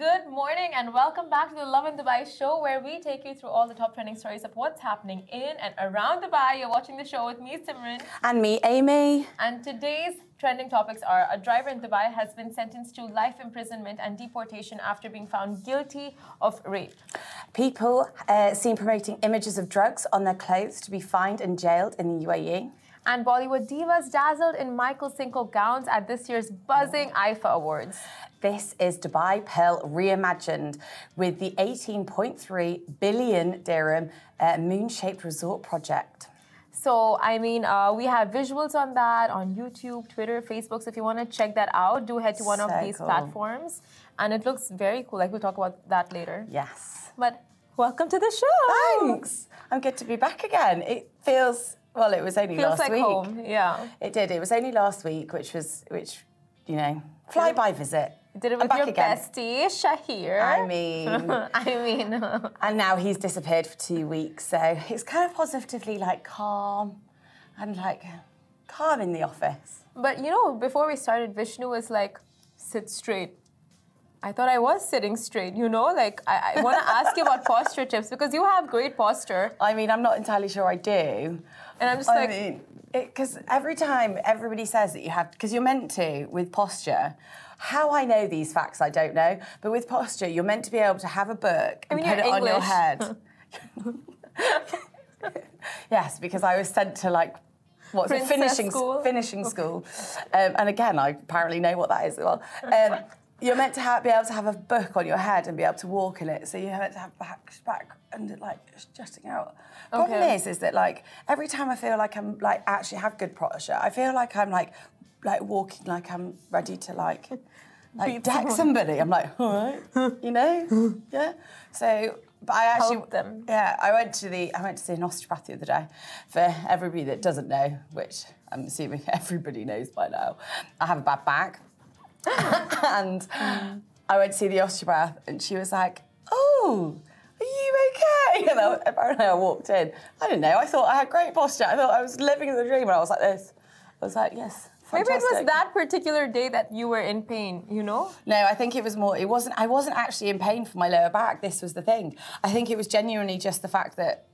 Good morning and welcome back to the Lovin Dubai show where we take you through all the top trending stories of what's happening in and around Dubai. You're watching the show with me, Simran. And me, Amy. And today's trending topics are a driver in Dubai has been sentenced to life imprisonment and deportation after being found guilty of rape. People uh, seen promoting images of drugs on their clothes to be fined and jailed in the UAE. And Bollywood divas dazzled in Michael Cinco gowns at this year's buzzing IIFA Awards. This is Dubai Pearl reimagined with the 18.3 billion dirham uh, moon shaped resort project. So, I mean, uh, we have visuals on that on YouTube, Twitter, Facebook. So, if you want to check that out, do head to one So of these cool. platforms. And it looks very cool. Like, we'll talk about that later. Yes. But welcome to the show. Thanks. I'm good to be back again. It feels, well, it was only Feels last like week. home. Yeah. It did. It was only last week, which was, which, you know, fly by visit. Did it with your again. bestie, Shahir. I mean, I mean, uh, And now he's disappeared for two weeks, so it's kind of positively like calm and like calm in the office. but you know, before we started, Vishnu was like, sit straight. I thought I was sitting straight, you know? Like, I, I want to ask you about posture tips because you have great posture. I mean, I'm not entirely sure I do. And I'm just I like, mean, because every time everybody says that you have, because you're meant to with posture. How I know these facts, I don't know. But with posture, you're meant to be able to have a book and mean, put it you're on your head. yes, because I was sent to like what's it, finishing school? finishing school, um, and again, I apparently know what that is as well. Um, you're meant to have, be able to have a book on your head and be able to walk in it. So you're meant to have back, back, and like jutting out. The problem is, is that like every time I feel like I'm like actually have good posture, I feel like I'm like like walking like I'm ready to like like Beat deck someone. somebody. I'm like, all right, you know, yeah. So, but I actually, Help them. yeah, I went to the I went to see an osteopath the other day. For everybody that doesn't know, which I'm assuming everybody knows by now, I have a bad back, and I went to see the osteopath, and she was like, "Oh, are you okay?" And I, apparently, I walked in. I didn't know. I thought I had great posture. I thought I was living the dream, and I was like this. I was like, "Yes." maybe it was that particular day that you were in pain, you know? No, I think it was more. It wasn't. I wasn't actually in pain for my lower back. This was the thing. I think it was genuinely just the fact that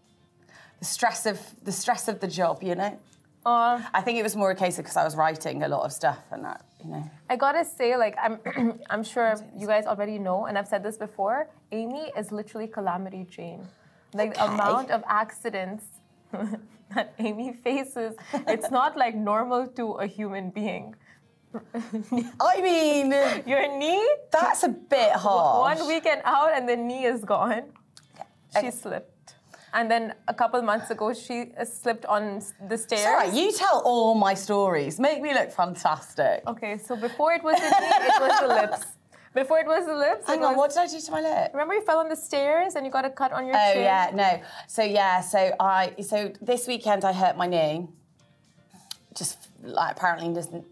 the stress of the stress of the job. You know. Uh, I think it was more a case of because I was writing a lot of stuff and that. You know. I gotta say, like, I'm, I'm sure you guys already know, and I've said this before. Amy is literally calamity Jane. Like the amount of accidents that Amy faces, it's not like normal to a human being. I mean, Your knee, that's a bit harsh. one weekend out, and the knee is gone. She Okay. slipped. And then a couple months ago, she slipped on the stairs. You tell all my stories. Make me look fantastic. Okay, so before it was the knee, it was the lips. Before it was the lips, Hang on. was- What did I do to my lip? Remember you fell on the stairs and you got a cut on your Oh chin? yeah, no. So yeah, so I so this weekend I hurt my knee. Just like apparently doesn't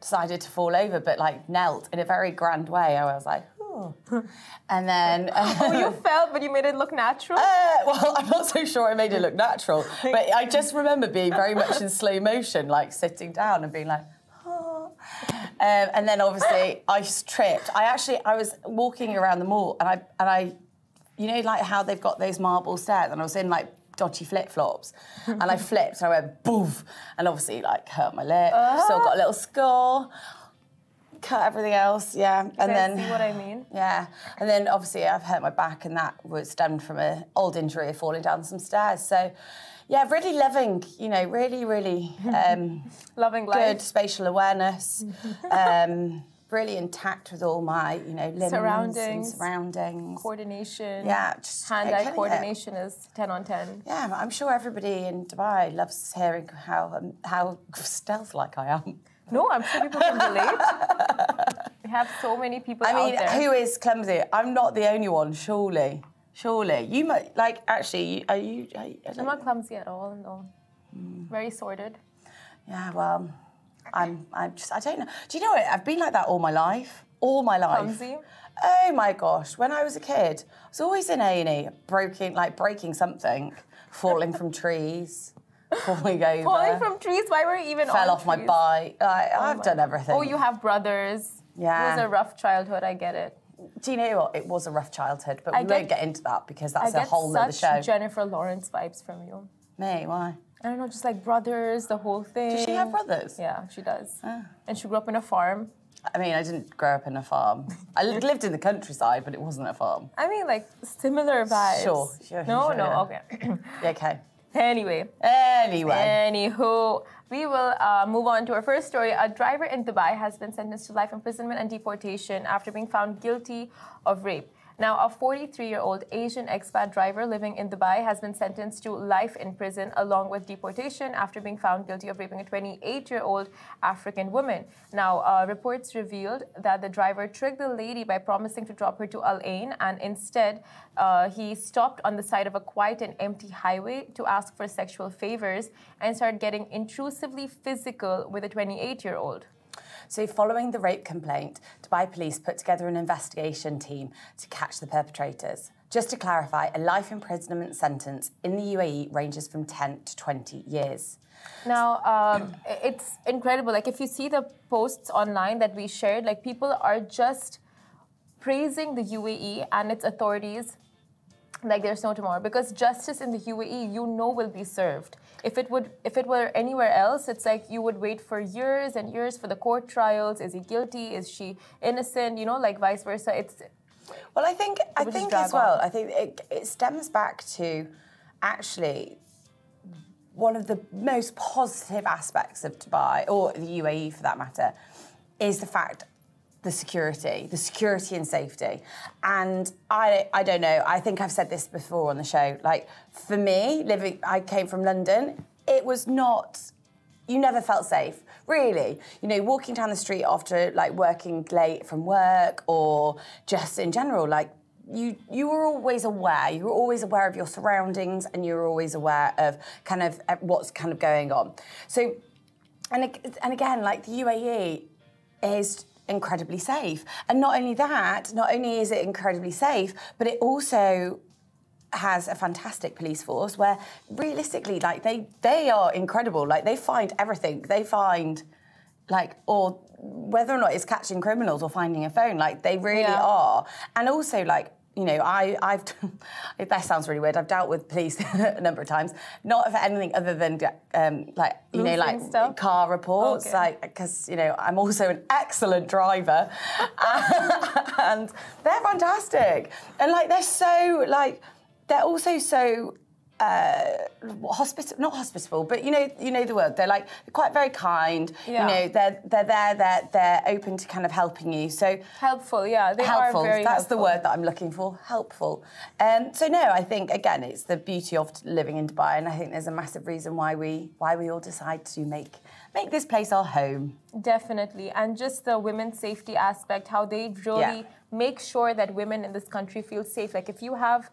decided to fall over, but like knelt in a very grand way. I was like, oh. And then Oh, you fell, but you made it look natural? Uh, well, I'm not so sure I made it look natural, but I just remember being very much in slow motion, like sitting down and being like, "Oh." um, and then obviously I tripped. I actually I was walking around the mall and I and I, you know, like how they've got those marble stairs, and I was in like dodgy flip flops, and I flipped and I went boof, and obviously like hurt my lip, still got a little scar. Cut everything else, yeah, and then see what I mean? yeah, and then obviously I've hurt my back, and that was stemmed from an old injury of falling down some stairs. So, yeah, really loving, you know, really, really um, Loving life. good spatial awareness, um, really intact with all my, you know, limbs Surroundings. surroundings. Coordination. Yeah, just Hand-eye coordination is 10 on 10. Yeah, I'm sure everybody in Dubai loves hearing how um, how stealth-like I am. No, I'm sure people can relate. we have so many people I mean, who is clumsy? I'm not the only one, surely. Surely, you might like. Actually, are you? Are you I'm not clumsy at all, no. Hmm. Very sorted. Yeah, well, I'm. I'm just. I don't know. Do you know what? I've been like that all my life. All my life. Clumsy? Oh my gosh! When I was a kid, I was always in A and E, breaking like breaking something, falling from trees, falling over, Falling from trees, why were you even fell off my bike. I, I've my- done everything. Oh, you have brothers. Yeah. It was a rough childhood, I get it. do you know what? It was a rough childhood, but I we get- won't get into that because that's a whole other such show. Jennifer Lawrence vibes from you. Me, why? I don't know, just like brothers, the whole thing. Does she have brothers? Ah. Yeah, she does. And she grew up in a farm. I mean, I didn't grow up in a farm. I lived in the countryside, but it wasn't a farm. I mean, like similar vibes. Sure, sure, No, sure, no, yeah. okay. Yeah, Okay. Anyway, Anyway. Anywho, we will uh, move on to our first story. A driver in Dubai has been sentenced to life imprisonment and deportation after being found guilty of rape. Now, a 43 year old Asian expat driver living in Dubai has been sentenced to life in prison along with deportation after being found guilty of raping a 28 year old African woman. Now, uh, reports revealed that the driver tricked the lady by promising to drop her to Al Ain, and instead, uh, he stopped on the side of a quiet and empty highway to ask for sexual favors and started getting intrusively physical with a 28 year old. So, following the rape complaint, Dubai police put together an investigation team to catch the perpetrators. Just to clarify, a life imprisonment sentence in the UAE ranges from 10 to 20 years. Now, um, it's incredible. Like, if you see the posts online that we shared, like, people are just praising the UAE and its authorities like there's no tomorrow. Because justice in the UAE you know will be served. If it would if it were anywhere else it's like you would wait for years and years for the court trials. Is he guilty? Is she innocent? You know like vice versa. It's Well, I think I think as well. on. I think it, it stems back to actually one of the most positive aspects of Dubai or the UAE for that matter is the fact the security, the security and safety. And I I don't know, I think I've said this before on the show. Like for me, living I came from London, it was not you never felt safe really you know walking down the street after like working late from work or just in general like you you were always aware you were always aware of your surroundings and you were always aware of kind of uh, what's kind of going on so and and again like the UAE is incredibly safe. And not only that not only is it incredibly safe but it also has a fantastic police force where realistically like they they are incredible. Like they find everything. They find like or whether or not it's catching criminals or finding a phone like they really Yeah. are. And also like you know, I, I've, that sounds really weird. I've dealt with police a number of times, not for anything other than, um, like, you know, like stuff? car reports, Okay. like, because, you know, I'm also an excellent driver and they're fantastic. And, like, they're so, like, they're also so uh, hospitable, not hospitable, but you know, you know the word. They're like quite very kind. Yeah. You know, they're they're there. They're they're open to kind of helping you. So helpful yeah they helpful. are very helpful. That's the word that I'm looking for. Helpful. Um, so no, I think again, it's the beauty of living in Dubai, and I think there's a massive reason why we why we all decide to make make this place our home. Definitely. And just the women's safety aspect, how they really Yeah. make sure that women in this country feel safe. Like if you have,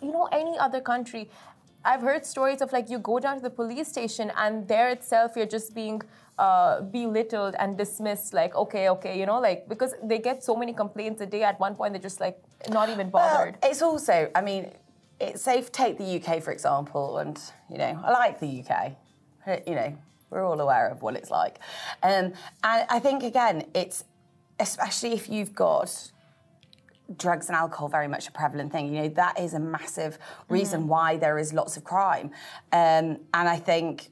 you know, any other country, I've heard stories of like you go down to the police station and there itself you're just being uh, belittled and dismissed. Like, okay, okay, you know, like because they get so many complaints a day at one point, they're just like not even bothered. Well, it's also, I mean, it's safe. Take the UK for example, and you know, I like the UK. You know, we're all aware of what it's like, um, and I think again, it's especially if you've got drugs and alcohol very much a prevalent thing. You know, that is a massive reason why there is lots of crime. Um, and I think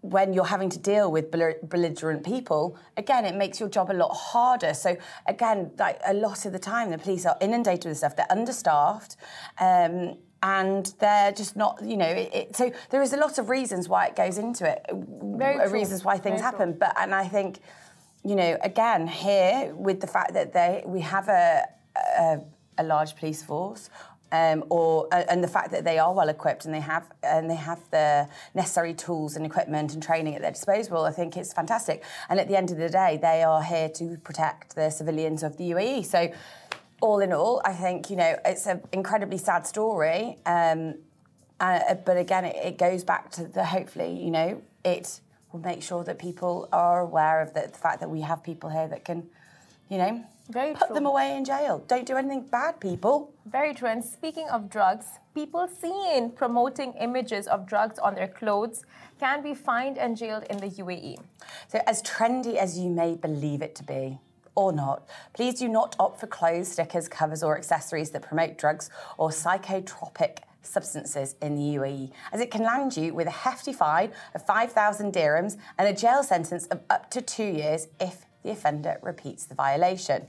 when you're having to deal with bel- belligerent people, again, it makes your job a lot harder. So again, like a lot of the time, the police are inundated with stuff. They're understaffed. Um, and they're just not, you know. It, it, so there is a lot of reasons why it goes into it, Very true. reasons why things Very true. happen. But and I think, you know, again here with the fact that they we have a a, a large police force. Um, or uh, and the fact that they are well equipped and they have and they have the necessary tools and equipment and training at their disposal, I think it's fantastic. And at the end of the day, they are here to protect the civilians of the UAE. So, all in all, I think you know it's an incredibly sad story. Um, uh, but again, it, it goes back to the hopefully, you know, it will make sure that people are aware of the, the fact that we have people here that can, you know, Very put true. them away in jail. Don't do anything bad, people. Very true. And speaking of drugs, people seen promoting images of drugs on their clothes can be fined and jailed in the. UAE. So, as trendy as you may believe it to be, or not, please do not opt for clothes, stickers, covers, or accessories that promote drugs or psychotropic substances in the UAE, as it can land you with a hefty fine of 5,000 dirhams and a jail sentence of up to two years if the offender repeats the violation.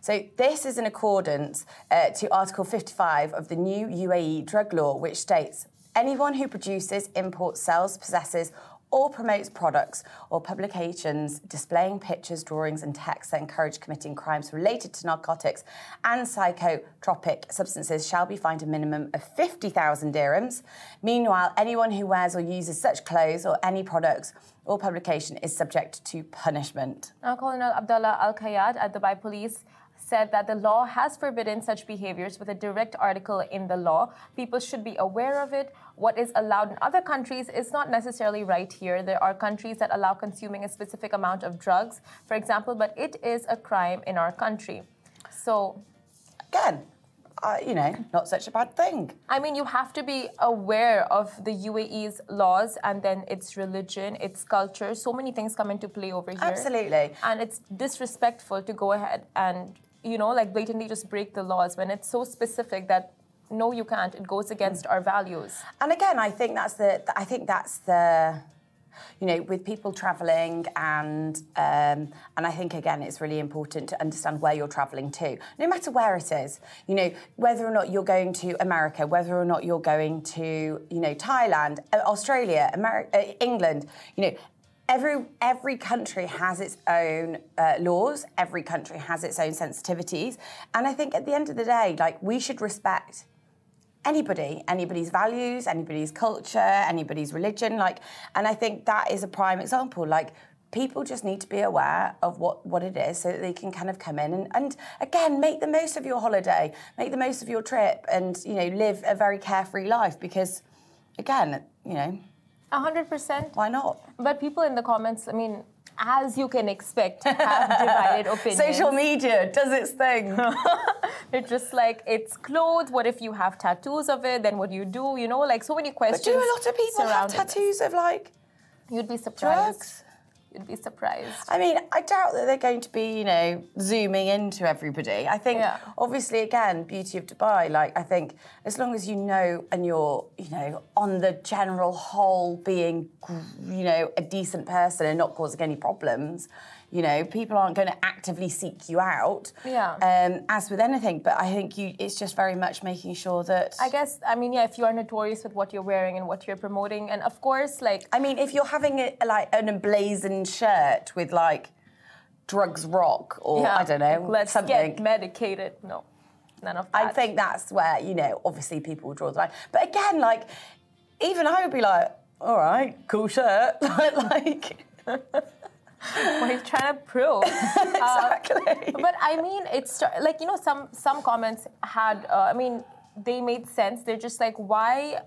So, this is in accordance uh, to Article 55 of the new UAE drug law, which states anyone who produces, imports, sells, possesses, or promotes products or publications displaying pictures, drawings, and texts that encourage committing crimes related to narcotics and psychotropic substances shall be fined a minimum of 50,000 dirhams. Meanwhile, anyone who wears or uses such clothes or any products or publication is subject to punishment. Now, Colonel Abdullah Al Kayad at Dubai Police said that the law has forbidden such behaviors with a direct article in the law. People should be aware of it. What is allowed in other countries is not necessarily right here. There are countries that allow consuming a specific amount of drugs, for example, but it is a crime in our country. So, again, uh, you know, not such a bad thing. I mean, you have to be aware of the UAE's laws and then its religion, its culture. So many things come into play over here. Absolutely. And it's disrespectful to go ahead and you know, like blatantly just break the laws when it's so specific that no, you can't. It goes against mm. our values. And again, I think that's the. I think that's the. You know, with people travelling, and um, and I think again, it's really important to understand where you're travelling to, no matter where it is. You know, whether or not you're going to America, whether or not you're going to, you know, Thailand, uh, Australia, America, uh, England. You know, every every country has its own uh, laws every country has its own sensitivities and i think at the end of the day like we should respect anybody anybody's values anybody's culture anybody's religion like and i think that is a prime example like people just need to be aware of what, what it is so that they can kind of come in and, and again make the most of your holiday make the most of your trip and you know live a very carefree life because again you know 100%. Why not? But people in the comments, I mean, as you can expect, have divided opinions. Social media does its thing. They're just like, it's clothes. What if you have tattoos of it? Then what do you do? You know, like so many questions. But do a lot of people have tattoos of like. You'd be surprised. Drugs? You'd be surprised. I mean, I doubt that they're going to be, you know, zooming into everybody. I think, yeah. obviously, again, beauty of Dubai. Like, I think as long as you know and you're, you know, on the general whole, being, you know, a decent person and not causing any problems, you know, people aren't going to actively seek you out. Yeah. Um, as with anything, but I think you, it's just very much making sure that. I guess, I mean, yeah, if you are notorious with what you're wearing and what you're promoting, and of course, like. I mean, if you're having a, like an emblazoned shirt with like drugs rock or yeah, I don't know, let's something. get medicated. No, none of that. I think that's where you know, obviously, people will draw the line. But again, like, even I would be like, all right, cool shirt, like. what he's trying to prove. exactly. Uh, but I mean, it's like you know, some some comments had. Uh, I mean, they made sense. They're just like, why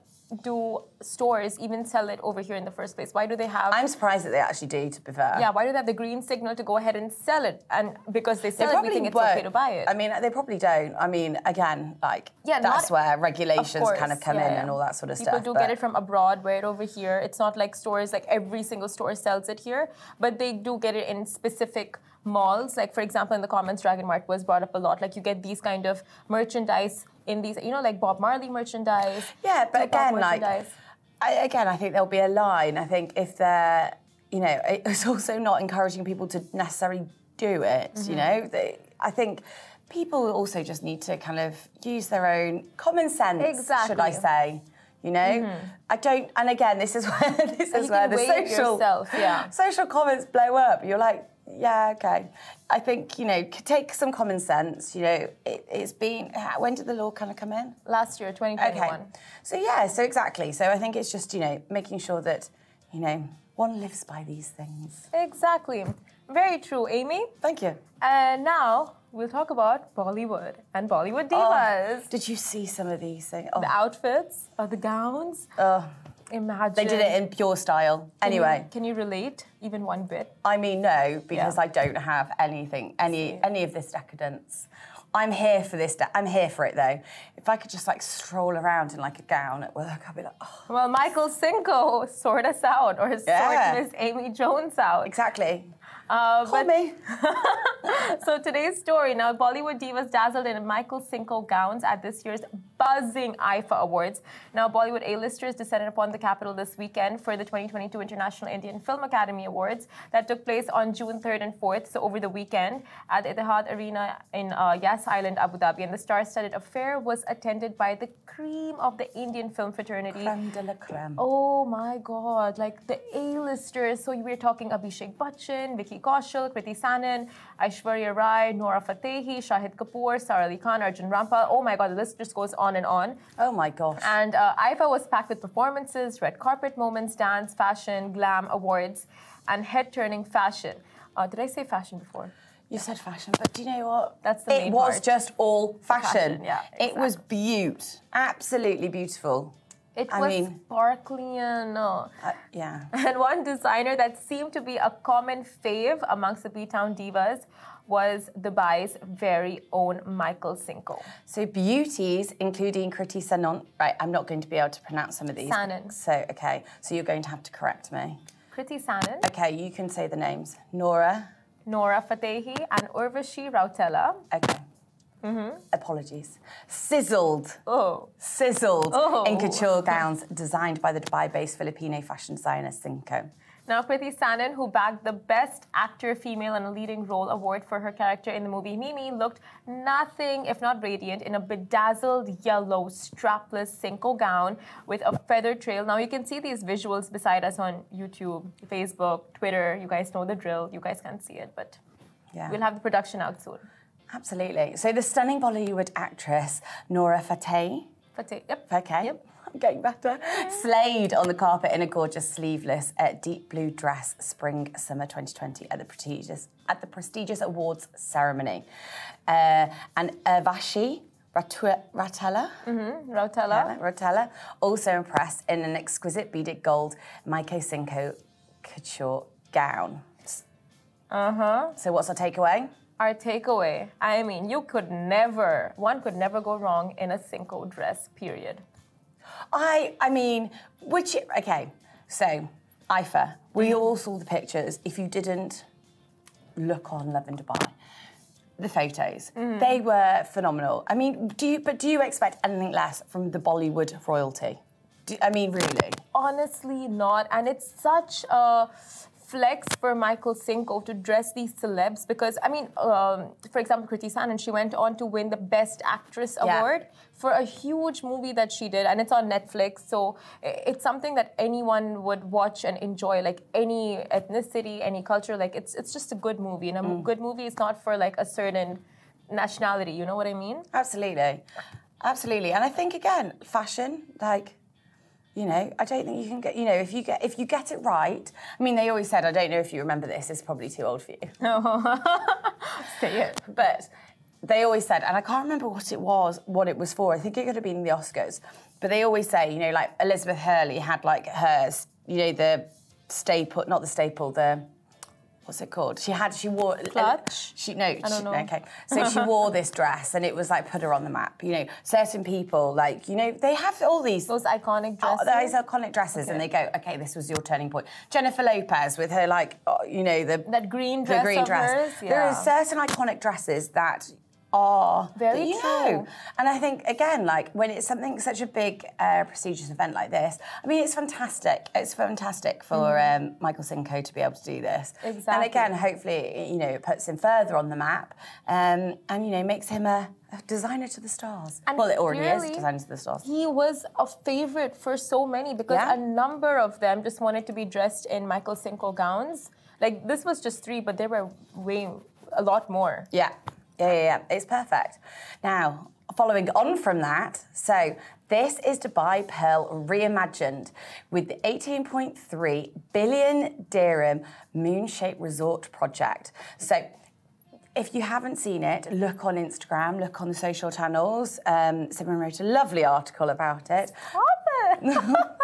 do stores even sell it over here in the first place? Why do they have? I'm surprised that they actually do. To be fair, yeah. Why do they have the green signal to go ahead and sell it? And because they sell they it, we think it's okay to buy it. I mean, they probably don't. I mean, again, like yeah, that's not, where regulations course, kind of come yeah, in yeah. and all that sort of People stuff. People do get it from abroad, wear it over here. It's not like stores like every single store sells it here, but they do get it in specific malls. Like for example, in the comments, Dragon Mart was brought up a lot. Like you get these kind of merchandise in these, you know, like Bob Marley merchandise. Yeah, but again, like I, again, I think there'll be a line. I think if they're, you know, it's also not encouraging people to necessarily do it. Mm-hmm. You know, they, I think people also just need to kind of use their own common sense. Exactly. Should I say? You know, mm-hmm. I don't. And again, this is where this and is where the social yourself, yeah. social comments blow up. You're like, yeah, okay. I think, you know, take some common sense. You know, it, has been, when did the law kind of come in? Last year, 2021. Okay. So, yeah, so exactly. So I think it's just, you know, making sure that, you know, one lives by these things. Exactly. Very true, Amy. Thank you. And now we'll talk about Bollywood and Bollywood oh, divas. Oh, did you see some of these things? Oh. The outfits, or the gowns. Oh. Imagine. They did it in pure style. Can anyway. You, can you relate even one bit? I mean, no, because yeah. I don't have anything, any any of this decadence. I'm here for this. De- I'm here for it though. If I could just like stroll around in like a gown at work, I'd be like, oh. Well, Michael Cinco sort us out, or yeah. sort Miss Amy Jones out. Exactly. Uh, Call but- me. so today's story now bollywood divas dazzled in michael cinco gowns at this year's buzzing IIFA awards now bollywood a-listers descended upon the capital this weekend for the 2022 international indian film academy awards that took place on june 3rd and 4th so over the weekend at the Etihad arena in uh, yas island abu dhabi and the star-studded affair was attended by the cream of the indian film fraternity Creme de la creme. Oh my god, like the A-listers. So we're talking Abhishek Bachchan, Vicky Kaushal, Kriti Sanon, Aishwarya Rai, Nora Fatehi, Shahid Kapoor, Sara Ali Khan, Arjun Rampal. Oh my god, the list just goes on and on. Oh my gosh. And uh, IIFA was packed with performances, red carpet moments, dance, fashion, glam awards, and head-turning fashion. Uh, did I say fashion before? You said fashion, but do you know what? That's the It main was part. just all fashion. fashion, yeah, It was beaut. Absolutely beautiful. It I was mean- sparkly and uh, Uh, yeah. And one designer that seemed to be a common fave amongst the B-Town divas was Dubai's very own Michael Cinco. So beauties, including Kriti Sanon. Right, I'm not going to be able to pronounce some of these. Sanon. So okay, so you're going to have to correct me. Kriti Sanon, Okay, you can say the names. Nora. Nora Fatehi, and Urvashi Rautela. Okay. Mm-hmm. Apologies. Sizzled. Oh, Sizzled Oh. in couture gowns designed by the Dubai-based Filipino fashion designer Cinco. Now, Kriti Sanon, who bagged the Best Actor Female in a Leading Role award for her character in the movie Mimi, looked nothing if not radiant in a bedazzled yellow strapless Cinco gown with a feather trail. Now, you can see these visuals beside us on YouTube, Facebook, Twitter. You guys know the drill. You guys can't see it, but Yeah. we'll have the production out soon. Absolutely. So the stunning Bollywood actress Nora Fateh Fateh, yep. Okay. Yep. I'm getting better. Slayed on the carpet in a gorgeous sleeveless uh, deep blue dress spring summer 2020 at the prestigious at the prestigious awards ceremony. Uh, and Urvashi Ratu- Ratella, Rautela. Rotella also impressed in an exquisite beaded gold Michael Cinco couture gown. Uh huh. So what's our takeaway? Our takeaway I mean, you could never, one could never go wrong in a Cinco dress, period. I I mean, which okay, so IIFA, we mm-hmm. all saw the pictures. If you didn't look on Lovin Dubai, the photos, mm-hmm. they were phenomenal. I mean, do you but do you expect anything less from the Bollywood royalty? Do, I mean, really? Honestly, not. And it's such a flex for Michael Cinco to dress these celebs because, I mean, um, for example, Kriti Sanon, and she went on to win the Best Actress Yeah. award for a huge movie that she did, and it's on Netflix. So it's something that anyone would watch and enjoy, like any ethnicity, any culture. Like it's it's just a good movie, and a Mm. good movie is not for like a certain nationality. You know what I mean? Absolutely, absolutely. And I think again, fashion, like. You know, I don't think you can get. You know, if you get if you get it right. I mean, they always said. I don't know if you remember this. It's probably too old for you. Oh. Say it. But they always said, and I can't remember what it was, what it was for. I think it could have been the Oscars. But they always say, you know, like Elizabeth Hurley had like hers, you know, the staple, not the staple, the what's it called? She had, she wore. Uh, Clutch? She no, she- okay. So she wore this dress, and it was like put her on the map. You know, certain people, like you know, they have all these. Those iconic Oh, dresses. those iconic dresses, and they go, okay, this was your turning point. Jennifer Lopez with her like, oh, you know, the That green dress the green dress. hers, There are certain iconic dresses that are Very that you true. know. And I think again, like when it's something such a big, uh, prestigious event like this, I mean, it's fantastic. It's fantastic for um, Michael Cinco to be able to do this. And Mm-hmm. Again, hopefully, you know, it puts him further on the map, um, and you know, makes him a, designer to the stars. And well, it already is designer to the stars. he was a favorite for so many because Yeah. a number of them just wanted to be dressed in Michael Cinco gowns. Like this was just three, but there were way a lot more. Yeah, yeah, yeah, yeah. It's perfect. Now, following on from that, so this is Dubai Pearl reimagined with the 18.3 billion dirham moon-shaped resort project. So. If you haven't seen it, look on Instagram, look on the social channels. Um, Simon wrote a lovely article about it.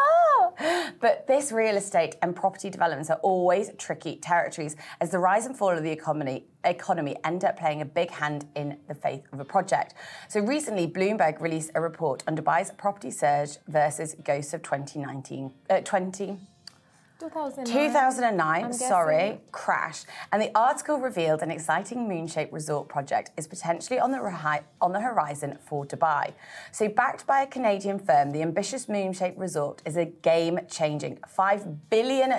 But this real estate and property developments are always tricky territories as the rise and fall of the economy economy end up playing a big hand in the faith of a project. So recently, Bloomberg released a report on Dubai's property surge versus ghosts of 2019, uh, 20, 2009. 2009, sorry, crash. And the article revealed an exciting moon-shaped resort project is potentially on the, rehi- on the horizon for Dubai. So, backed by a Canadian firm, the ambitious moon-shaped resort is a game-changing $5 billion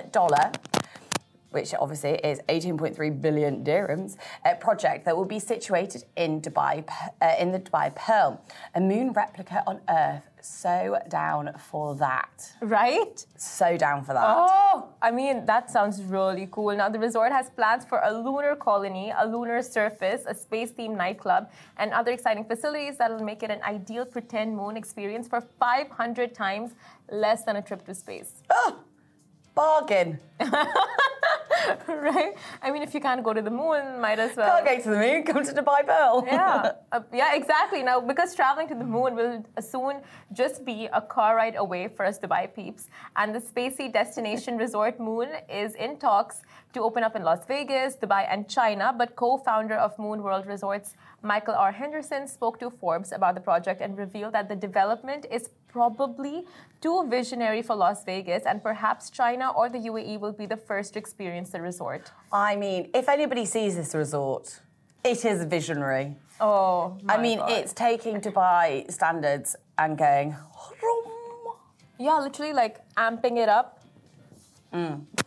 which obviously is 18.3 billion dirhams, uh, project that will be situated in Dubai, uh, in the Dubai Pearl, a moon replica on Earth. So down for that. Right? So down for that. Oh, I mean, that sounds really cool. Now, the resort has plans for a lunar colony, a lunar surface, a space themed nightclub, and other exciting facilities that will make it an ideal pretend moon experience for 500 times less than a trip to space. Oh, Bargain. right? I mean, if you can't go to the moon, might as well. Can't go to the moon, come to Dubai Pearl. yeah, uh, yeah, exactly. Now, because traveling to the moon will soon just be a car ride away for us Dubai peeps, and the spacey destination resort Moon is in talks to open up in Las Vegas, Dubai, and China. But co-founder of Moon World Resorts, Michael R. Henderson, spoke to Forbes about the project and revealed that the development is probably too visionary for Las Vegas, and perhaps China or the UAE will be the first to experience the resort. I mean, if anybody sees this resort, it is visionary. Oh, I mean, God. it's taking Dubai standards and going. Yeah, literally like amping it up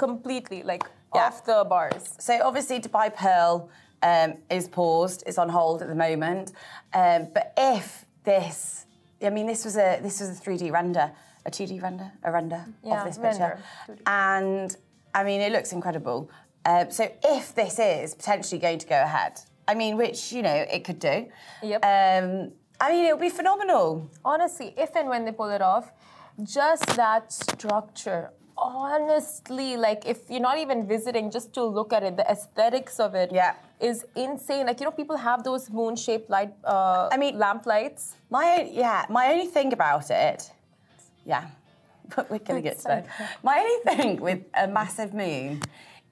completely, like Mm. Yeah. off the bars. So obviously, Dubai Pearl um, is paused. It's on hold at the moment. Um, but if this, I mean, this was a this was a 3D render, a 2D render, a render Yeah, of this picture, render, 2D. and I mean, it looks incredible. Uh, so if this is potentially going to go ahead, I mean, which you know it could do. Yep. Um, I mean, it'll be phenomenal. Honestly, if and when they pull it off, just that structure. Honestly, like if you're not even visiting, just to look at it, the aesthetics of it Yeah. is insane. Like you know, people have those moon-shaped light, uh, I mean- lamp lights. My yeah, my only thing about it, yeah, but we're gonna get to that. My only thing with a massive moon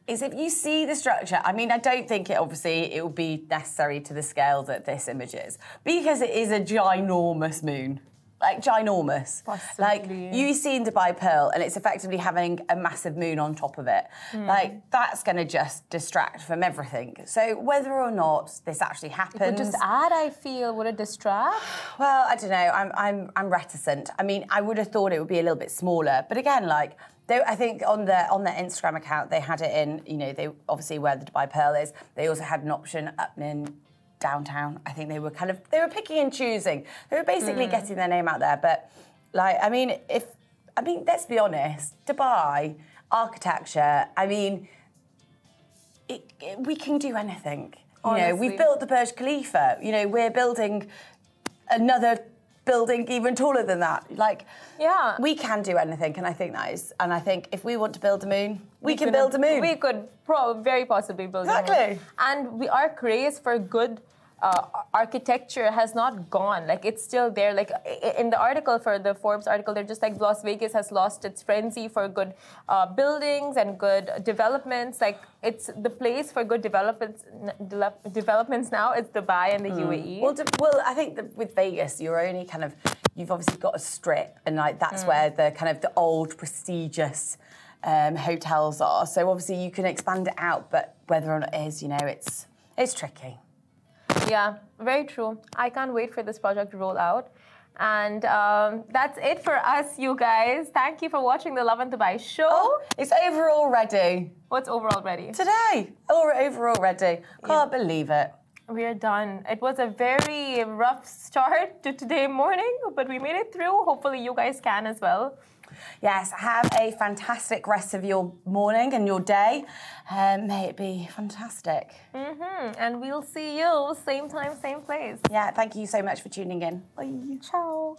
is if you see the structure. I mean, I don't think it obviously it will be necessary to the scale that this image is because it is a ginormous moon. Like ginormous. Like you see in Dubai Pearl, and it's effectively having a massive moon on top of it. Hmm. Like that's going to just distract from everything. So whether or not this actually happens, Would just add, I feel, would it distract? well, I don't know. I'm, I'm, I'm reticent. I mean, I would have thought it would be a little bit smaller, but again, like, they, I think on their on their Instagram account they had it in. You know, they obviously where the Dubai Pearl is. They also had an option up in downtown. I think they were kind of they were picking and choosing. They were basically hmm. getting their name out there. But like, I mean, if I mean, let's be honest, Dubai architecture. I mean, it, it- we can do anything. You know, we've built the Burj Khalifa. You know, we're building another building even taller than that. Like, Yeah. we can do anything, and I think that is. And I think if we want to build a moon, we, can could- build a moon. We could pro- very possibly build a moon. Exactly. And we our craze for good uh, architecture has not gone. Like it's still there. Like in the article for the Forbes article, they're just like Las Vegas has lost its frenzy for good uh, buildings and good developments. Like it's the place for good developments. de- Developments now. It's Dubai and the UAE. Well, well, I think that with Vegas, you're only kind of you've obviously got a strip, and like that's Mm. where the kind of the old prestigious um, hotels are. So obviously you can expand it out, but whether or not it is, you know, it's it's tricky. Yeah, very true. I can't wait for this project to roll out. And um, that's it for us, you guys. Thank you for watching the Lovin Dubai show. Oh, it's over already What's over already? today. Oh, over already. Can't believe it. We're done. It was a very rough start to today morning, but we made it through. Hopefully, you guys can as well. Yes, have a fantastic rest of your morning and your day. Um, may it be fantastic. hmm And we'll see you same time, same place. Yeah, thank you so much for tuning in. Bye. Ciao.